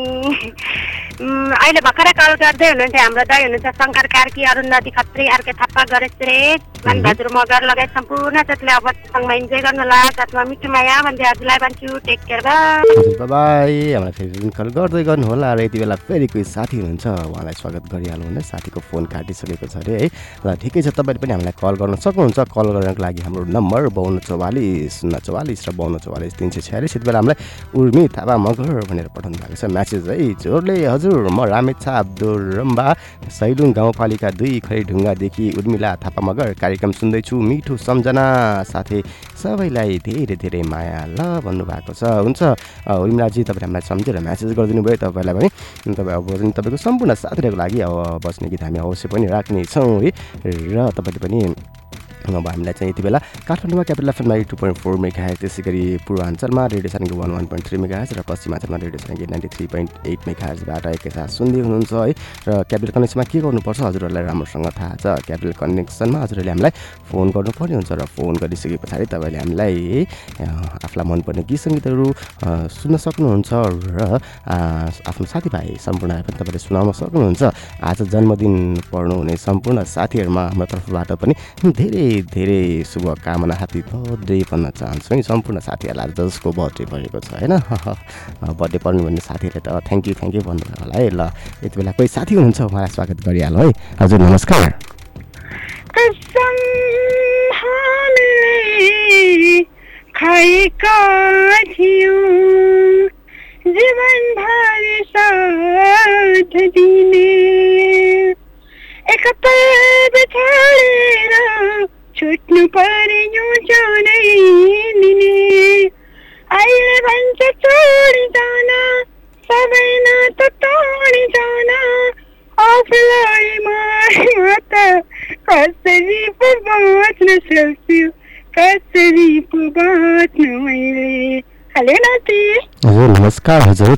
अहिले भर्खरै कल गर्दै हुनुहुन्थ्यो हाम्रो दाई हुनुहुन्छ शङ्कर कार्की अरुन्धती खत्री आर्के थापा गणेश श्रेष्ठ मानबहादुर मगर लगायत सम्पूर्ण जतिले अब सँगमा इन्जोय गर्नुहोला साथमा मिठो माया भन्दै हजुरलाई भन्छु टेक केयर बाई हामीलाई फेरि कल गर्दै गर्नु होला र यति बेला फेरि कोही साथी हुनुहुन्छ उहाँलाई स्वागत गरिहाल्नु हुने साथीको फोन काटिसकेको छ अरे है। ल ठिकै छ तपाईँले पनि हामीलाई कल गर्न सक्नुहुन्छ। कल गर्नको लागि हाम्रो नम्बर बाउन्न चौवालिस शून्य चौवालिस र बाउन्न चौवालिस तिन सय छ्यालिस यति बेला हामीलाई उर्मी थापा मगर भनेर पठाउनु भएको छ। म्यासेज है जोरले हजुर म रामेछा अब्दुल रम्बा सैलुङ गाउँपालिका दुई खैढुङ्गादेखि उर्मिला थापा मगर कार्यक्रम सुन्दैछु। मिठो सम्झना साथै सबैलाई धेरै धेरै माया ल भन्नुभएको छ। हुन्छ उर्मिलाजी तपाईँले हामीलाई सम्झेर म्यासेज गरिदिनु भयो तपाईँलाई पनि तपाईँ अब तपाईँको सम्पूर्ण साथीहरूको लागि अब बस्ने गीत हामी अवश्य पनि राख्नेछौँ है। र तपाईँले पनि अब हामीलाई चाहिँ यति बेला काठमाडौँमा क्यापिटल एफएममा two point four mega has त्यसै गरी पूर्वाञ्चलमा radio सानिको one one point three mega र पश्चिमाञ्चलमा radio सानिको ninety three point eight mega हेजबाट एकैसाथ सुन्दै हुनुहुन्छ है। र क्यापिटल कनेक्सनमा के गर्नुपर्छ हजुरहरूलाई राम्रोसँग थाहा छ। क्यापिटल कनेक्सनमा हजुरहरूले हामीलाई फोन गर्नुपर्ने हुन्छ र फोन गरिसके पछाडि तपाईँले हामीलाई आफूलाई मनपर्ने गीत सङ्गीतहरू सुन्न सक्नुहुन्छ र आफ्नो साथीभाइ सम्पूर्णलाई पनि तपाईँले सुनाउन सक्नुहुन्छ। आज जन्मदिन पर्नुहुने सम्पूर्ण साथीहरूमा हाम्रो तर्फबाट पनि धेरै धेरै शुभकामना ह्याप्पी बर्थडे भन्न चाहन्छु है सम्पूर्ण साथीहरूलाई जसको बर्थडे परेको छ होइन? बर्थडे पर्नु भन्ने साथीहरूले त थ्याङ्क यू थ्याङ्क यू भन्नुभयो होला है। ल यति बेला कोही साथी हुनुहुन्छ? उहाँलाई स्वागत गरिहालौँ है। हजुर नमस्कार। जीवनभर साथ दिने। एक छाडेर छुट्नु पर्यो अहिले भन्छ छोडी जान सबै नाता जान आफूलाई मैले हजुर नमस्कार हजुर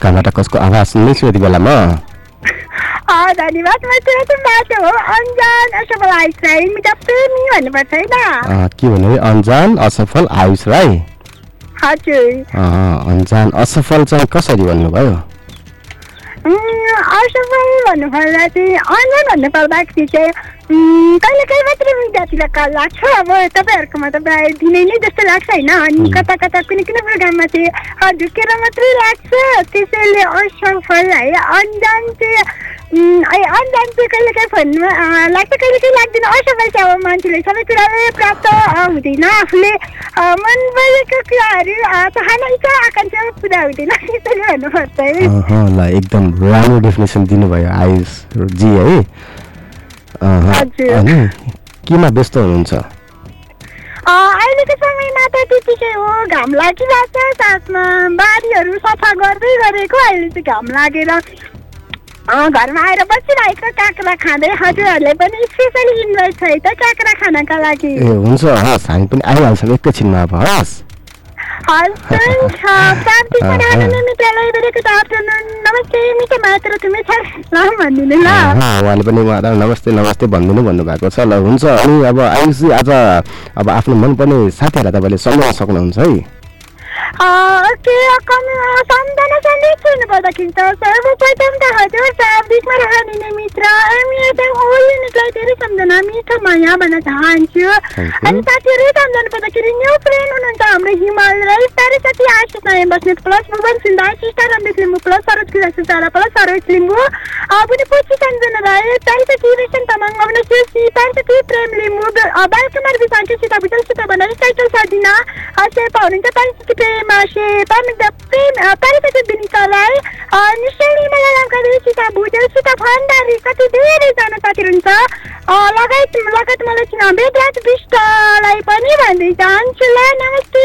आवाज सुन्दैछु यति बेला म अँ, धन्यवाद म चाहिँ बाटो हो अन्जान असफल आइसराई मिठा प्रेमी भन्नुपर्छ है त के भन्नु अन्जान असफल आयुष राई हजुर अन्जान असफल चाहिँ कसरी भन्नुभयो असफल भन्नुपर्दा चाहिँ अन्जान भन्नु पर्दाखेरि चाहिँ कहिले कहिले मात्रै विद्यार्थीलाई कल लाग्छ? अब तपाईँहरूकोमा त प्रायः दिनै नै जस्तो लाग्छ होइन? अनि कता कता कुनै कुनै प्रोग्राममा चाहिँ अँ, ढुकेर मात्रै लाग्छ। त्यसैले असफल है अन्जान चाहिँ अन्जान चाहिँ कहिले काहीँ फोनमा लाग्छ कहिले काहीँ लाग्दैन। असफल चाहिँ अब मान्छेले सबै कुराले प्राप्त हुँदैन आफूले। मन परेको कुराहरू चाहना इच्छा आकाङ्क्षा पुरा हुँदैन। त्यसैले भन्नुपर्छ है। एकदम राम्रो डेफिनेसन दिनुभयो आयुष जी है। अनि? केमा व्यस्त हुनुहुन्छ? अहिलेको समयमा त त्यतिकै हो घाम लागिरहेको छ साथमा बारीहरू सफा गर्दै गरेको अहिले चाहिँ घाम लागेर घरमा आएर बसिरहेको काँक्रा खाँदै हजुरहरूलाई पनि स्पेसली इन्भाइट छ है त काँक्रा खानका लागि। ए हुन्छ हस् हामी पनि आइहाल्छौँ एकैछिनमा अब हस्। उहाँले पनि उहाँलाई नमस्ते नमस्ते भनिदिनु भन्नुभएको छ ल हुन्छ अनि अब आयुषजी आज अब आफ्नो मनपर्ने साथीहरूलाई तपाईँले सम्झाउन सक्नुहुन्छ है के कम सम्झना सन्देश सुन्नु पर्दाखेरि त सर्वप्रथम त हजुर शाब्दिकमा रहने मित्र होल युनिटलाई धेरै सम्झना मिठो माया भन्न चाहन्छु अनि साथीहरू सम्झनु पर्दाखेरि न्यू फ्रेन्ड हुनुहुन्छ हाम्रो हिमाल राई प्यारे साथी Ashish Basnet plus Bhuwan Sindha Tista Ramesh Limbu plus Saroj Kira Suchara plus Saroj Limbu पनि पछि सम्झना राई साथी तामाङ प्यारे साथी प्रेम लिम्बू विशान्ति सीता भुटल सीता बनाई साइकल शेर्पा हुनुहुन्छ साथी प्रेम प्यारे साथी विनिता राई निश्चय मलाई लगाएर सीता भुटेल सीता भण्डारी कति धेरैजना साथीहरू हुन्छ लगायत लगायत मलाई चिना वेदराज विष्टलाई पनि भन्दै चाहन्छु ल नमस्ते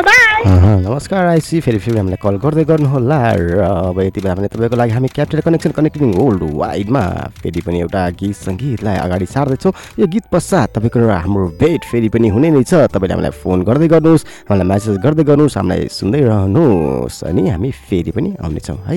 बाई अहँ, नमस्कार आइसी फेरि फेरि हामीलाई कल गर्दै गर्नुहोला र अब यति बेला भने तपाईँको लागि हामी क्यापिटल कनेक्सन कनेक्टिङ वर्ल्ड वाइडमा फेरि पनि एउटा गीत सङ्गीतलाई अगाडि सार्दैछौँ यो गीत पश्चात तपाईँको हाम्रो भेट फेरि पनि हुने नै छ तपाईँले हामीलाई फोन गर्दै गर्नुहोस् हामीलाई म्यासेज गर्दै गर्नुहोस् हामीलाई सुन्दै रहनुहोस् अनि हामी फेरि पनि आउनेछौँ है।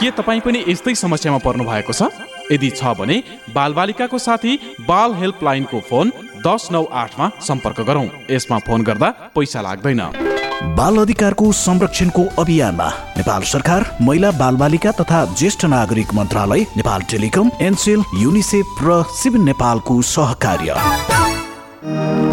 के तपाईँ पनि यस्तै समस्यामा पर्नु भएको छ? यदि छ भने बालबालिकाको साथी बाल हेल्पलाइनको फोन दस नौ आठमा सम्पर्क गरौँ। यसमा फोन गर्दा पैसा लाग्दैन। बाल अधिकारको संरक्षणको अभियानमा नेपाल सरकार महिला बालबालिका तथा ज्येष्ठ नागरिक मन्त्रालय नेपाल टेलिकम एनसेल युनिसेफ र सिभिल नेपालको सहकार्य।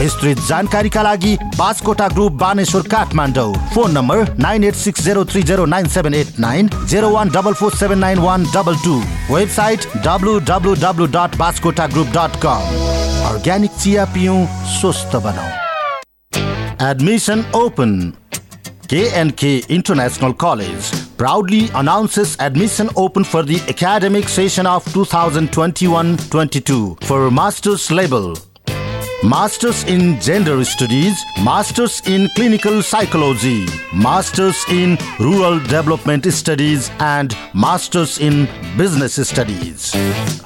विस्तृत जानकारीका लागि Baskota group Baneshwar Kathmandu. Phone number nine eight six zero three zero nine seven eight nine zero one double four seven nine one double two. Website W W W dot Baskota group dot com organic चिया पिउँ स्वस्थ बनाऊ admission open KNK International College proudly announces admission open for the academic session of 2021-22 for master's level. Masters in Gender Studies, Masters in Clinical Psychology, Masters in Rural Development Studies, and Masters in Business Studies.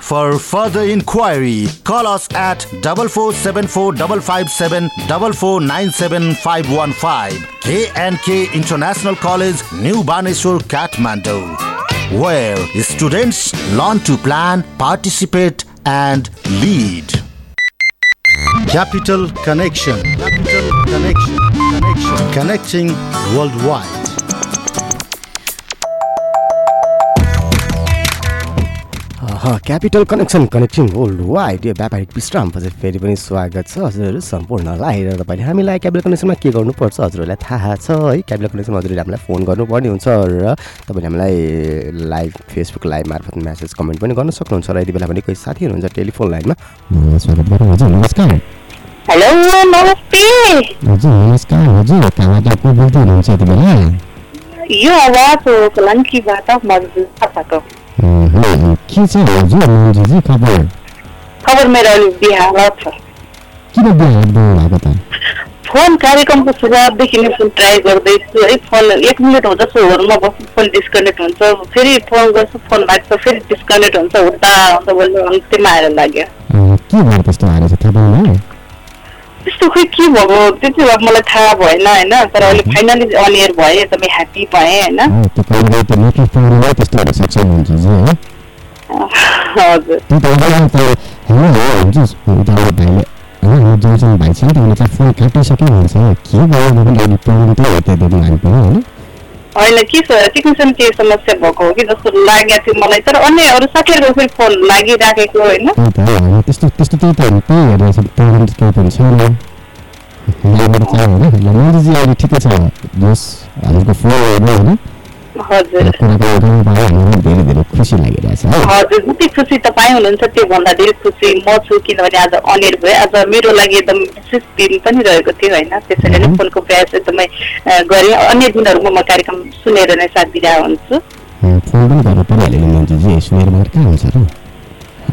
For further inquiry, call us at 444-557-4497515 KNK International College, New Baneshwar, Kathmandu, where students learn to plan, participate, and lead. Capital Connection. Capital Connection. Connection. Connecting worldwide. Capital connection connecting world wide यो व्यापारिक विश्रामपछि फेरि पनि स्वागत छ हजुरहरू सम्पूर्णलाई र तपाईँले हामीलाई क्यापिटल कनेक्सनमा के गर्नुपर्छ हजुरहरूलाई थाहा छ है। क्यापिटल कनेक्सनमा हजुरहरूले हामीलाई फोन गर्नुपर्ने हुन्छ र तपाईँले हामीलाई लाइभ फेसबुक लाइभ मार्फत म्यासेज कमेन्ट पनि गर्न सक्नुहुन्छ र यति बेला पनि कोही साथी हुनुहुन्छ टेलिफोन लाइनमा। नमस्कार हेलो नमस्ते। हजुर नमस्कार हजुर कहाँबाट को बोल्दै हुनुहुन्छ यति बेला? यो आवाज हो कलङ्कीबाट मजदुर थापाको अहँ, के छ हजुर मन्जुजी खबर खबर मेरो अलिक बिहाल छ किन बिहान भएको त फोन कार्यक्रमको सुरुवातदेखि नै फोन ट्राई गर्दैछु है फोन एक मिनट हुँदा होरमा बस्छु फोन डिस्कनेक्ट हुन्छ फेरि फोन गर्छु फोन लाग्छ फेरि डिस्कनेक्ट हुन्छ हुँदा हुँदा बोल्नु अन्त्यमा आएर लाग्यो के भयो त्यस्तो आएर चाहिँ थाहा पाउनु त्यस्तो खोइ के भएको त्यो चाहिँ अब मलाई थाहा भएन होइन? तर अहिले फाइनली अन एयर भएँ एकदमै ह्याप्पी भएँ होइन? हजुर त त होइन? जोनसन भाइ छ नि त। त फोन काटिसक्यो भन्छ के भयो? अहिले प्रब्लम त्यही हो त्यो दिन हामी पनि होइन? होइन के टेक्निसियन के समस्या भएको हो कि जस्तो लागेको थियो मलाई? तर अन्य अरू साथीहरूको फेरि फोन लागिराखेको होइन? ठिकै छ। जोस् फोन होइन। धेरै धेरै खुसी लागिरहेछ हजुर जति खुसी तपाईँ हुनुहुन्छ त्योभन्दा धेरै खुसी म छु किनभने आज अनिर भयो। आज मेरो लागि एकदम विशेष दिन पनि रहेको थियो होइन? त्यसैले नै फोनको प्रयास एकदमै गरेँ। अन्य दिनहरूमा म कार्यक्रम सुनेर नै साथ दिइरहेको हुन्छु। फोन पनि गर्नु परिहाल्यो नि मन्जुजी। सुनेर मात्र कहाँ हुन्छ र?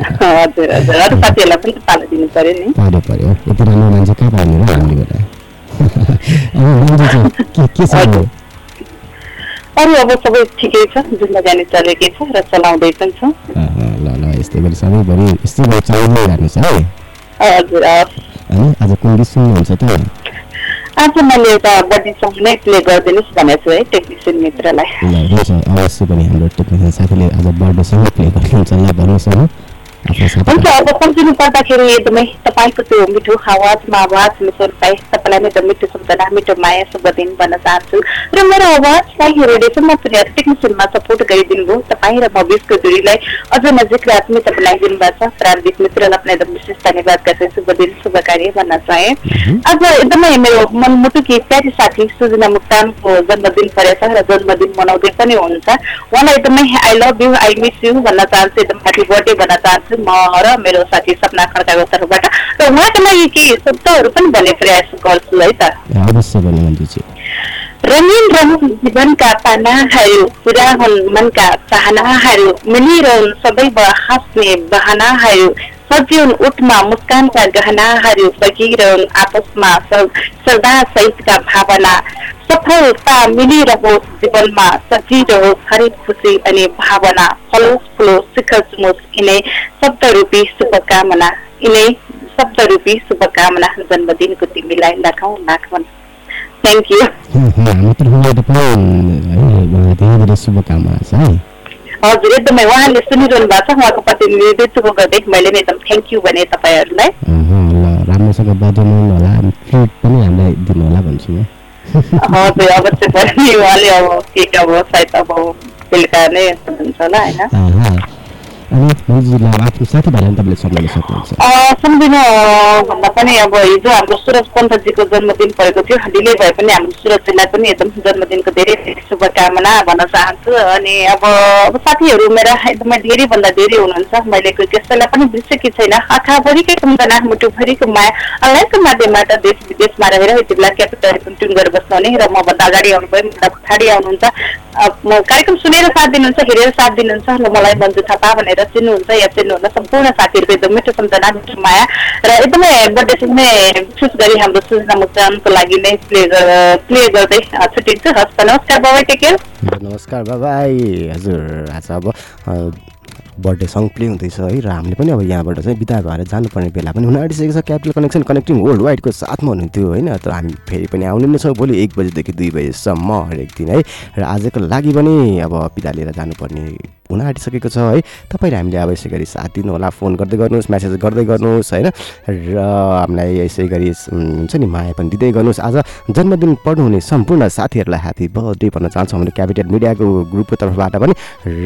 हजुर हजुर। अरू साथीहरूलाई पनि पालो दिनु पर्यो नि। पर्यो पर्यो। यति राम्रो मान्छे कहाँ पाउने र हामीले अब मन्जु चाहिँ के के छ? अरू अब सबै ठिकै छ जिन्दगानी चलेकै छ र चलाउँदै पनि छ। ल ल यस्तै गरी सधैँभरि यस्तै गरी चलाउँदै जानुहोस् है। हजुर। होइन आज कुन गीत सुन्नुहुन्छ त। आज मैले एउटा बडी सङ्ग नै प्ले गरिदिनुहोस् भनेको छु है टेक्निसियन मित्रलाई। अवश्य पनि हाम्रो टेक्निसियन साथीले आज बर्थडेसँगै प्ले गर्नुहुन्छ ल भन्नुहोस् न हुन्छ अब सम्झिनु पर्दाखेरि एकदमै तपाईँको त्यो मिठो आवाजमा आवाज़ मिसोर पाए तपाईँलाई नै मिठो सम्झना मिठो माया शुभ दिन भन्न चाहन्छु र मेरो आवाजलाई रेडियोसम्म पुर्याएर टेक्निसियनमा सपोर्ट गरिदिनु भयो तपाईँ र भविष्यको जोडीलाई अझ नजिक र आत्मीयता बनाइदिनु भएको छ प्राविधिक मित्रलाई पनि एकदम विशेष धन्यवाद गर्दै शुभ दिन शुभ कार्य भन्न चाहे आज एकदमै मेरो मनमुटुकी प्यारी साथी सुजना मुक्तानको जन्मदिन परेछ र जन्मदिन मनाउँदै पनि हुनुहुन्छ उहाँलाई एकदमै I love you I miss you भन्न चाहन्छु एकदम ह्याप्पी बर्थडे भन्न चाहन्छु म र मेरो साथी सपना खड्काको तर्फबाट र उहाँको लागि केही शब्दहरू पनि भन्ने प्रयास गर्छु है त। रङ्गीन रङ जीवनका पानाहरू पुरा हुन् मनका चाहनाहरू मिलिरहन् सदैव हाँस्ने बहानाहरू सजिउन् उठमा मुस्कानका गहनाहरू बगिरहन् आपसमा सदा सहितका भावना सफलता मिलिरहोस् जीवनमा सजिरहोस् हरेक खुसी अनि भावना फलोस् फुलोस् शिखर सुमोस् यिनै शब्दरूपी शुभकामना यिनै शब्दरूपी शुभकामना जन्मदिनको तिमीलाई लाखौँ लाखौँ थ्याङ्क यू शुभकामना छ है हजुर एकदमै उहाँले सुनिरहनु भएको छ उहाँको प्रतिनिधित्व गर्दै मैले नै एकदम थ्याङ्क यू भने तपाईँहरूलाई राम्रोसँग बजाउनु होला फ्लुट पनि हामीलाई दिनु होला भन्छु म हजुर अवश्य पनि उहाँले अब केक अब सायद अब बेलुका नै हुन्छ होला होइन। अनि अब आफ्नो साथीभाइलाई तपाईँले सम्झाउन सक्नुहुन्छ सम्झिनु भन्दा पनि अब हिजो हाम्रो सुरज पन्थजीको जन्मदिन परेको थियो ढिलै भए पनि हाम्रो सुरजजीलाई पनि एकदम जन्मदिनको धेरै धेरै शुभकामना भन्न चाहन्छु अनि अब अब साथीहरू मेरा एकदमै धेरैभन्दा धेरै हुनुहुन्छ मैले कसैलाई पनि बिर्सेकी छैन आँखाभरिकै सम्झना मुटुभरिको माया अनलाइनको माध्यमबाट देश विदेशमा रहेर यति बेला क्यापिटल ट्युन गरेर बस्नुहुने र मभन्दा अगाडि आउनुभयो मलाई पछाडि आउनुहुन्छ कार्यक्रम सुनेर साथ दिनुहुन्छ हेरेर साथ दिनुहुन्छ र मलाई मन्जु थापा भनेर चिन्नुहुन्छ या चिन्नुहुन्न सम्पूर्ण साथीहरूको एकदम मिठो सम्झना मिठो माया र एकदमै बर्थडेसँग विशेष गरी हाम्रो सुजना मुक्तानको लागि नै प्ले प्ले गर्दै छुट्टिन्छु हस् त नमस्कार बाबा टेक केयर नमस्कार बाबाई। हजुर आज अब बर्थडे सङ्ग प्ले हुँदैछ है र हामीले पनि अब यहाँबाट चाहिँ बिदा भएर जानुपर्ने बेला पनि हुन आँटिसकेको छ। क्यापिटल कनेक्सन कनेक्टिङ वर्ल्ड वाइडको साथमा हुनुहुन्थ्यो होइन? तर हामी फेरि पनि आउने नै छौँ भोलि एक बजीदेखि दुई बजीसम्म हरेक दिन है? र आजको लागि पनि अब बिदा लिएर जानुपर्ने हुन आँटिसकेको छ है। तपाईँले हामीले अब यसै गरी साथ दिनु होला फोन गर्दै गर्नुहोस् म्यासेज गर्दै गर्नुहोस् होइन। र हामीलाई यसै गरी हुन्छ नि माया पनि दिँदै गर्नुहोस्। आज जन्मदिन पढ्नुहुने सम्पूर्ण साथीहरूलाई ह्याप्पी बर्थडे भन्न चाहन्छौँ हामीले क्यापिटल मिडियाको ग्रुपको तर्फबाट पनि।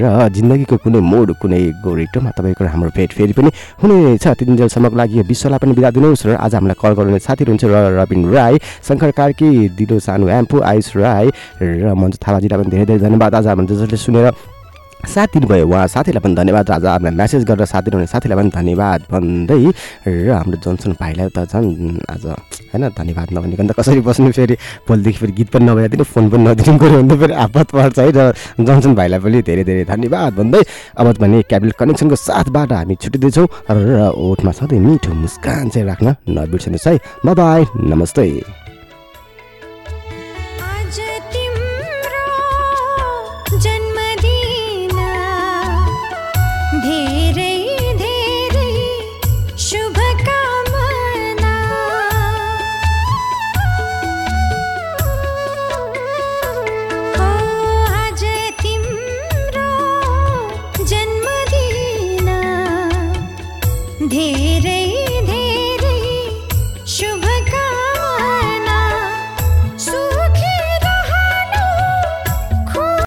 र जिन्दगीको कुनै मोड कुनै गोरेटोमा तपाईँको हाम्रो भेट फेरि पनि हुनेछ। तिन जेलसम्मको लागि विश्वलाई पनि बिदा दिनुहोस्। र आज हामीलाई कल गर्नुहुने साथीहरू हुन्छ र रबिन राई शङ्कर कार्की दिदो सानु एम्पु आयुष राई र मन्जु थापाजीलाई पनि धेरै धेरै धन्यवाद। आज हाम्रो जसले सुनेर साथ दिनुभयो उहाँ साथीलाई पनि धन्यवाद। आज हामीलाई म्यासेज गरेर साथ दिनुहुने साथीलाई पनि धन्यवाद भन्दै र हाम्रो जनसन भाइलाई त झन् आज होइन धन्यवाद नभनिकन त कसरी बस्नु फेरि? भोलिदेखि फेरि गीत पनि नबजाइदिनु फोन पनि नदिनु पऱ्यो भने त फेरि आपत पर्छ है र जनसन भाइलाई पनि धेरै धेरै धन्यवाद भन्दै अब भने क्याबिल कनेक्सनको साथबाट हामी छुट्टिँदैछौँ र ओठमा सधैँ मिठो मुस्कान चाहिँ राख्न नबिर्सनुहोस् है। बाई नमस्ते।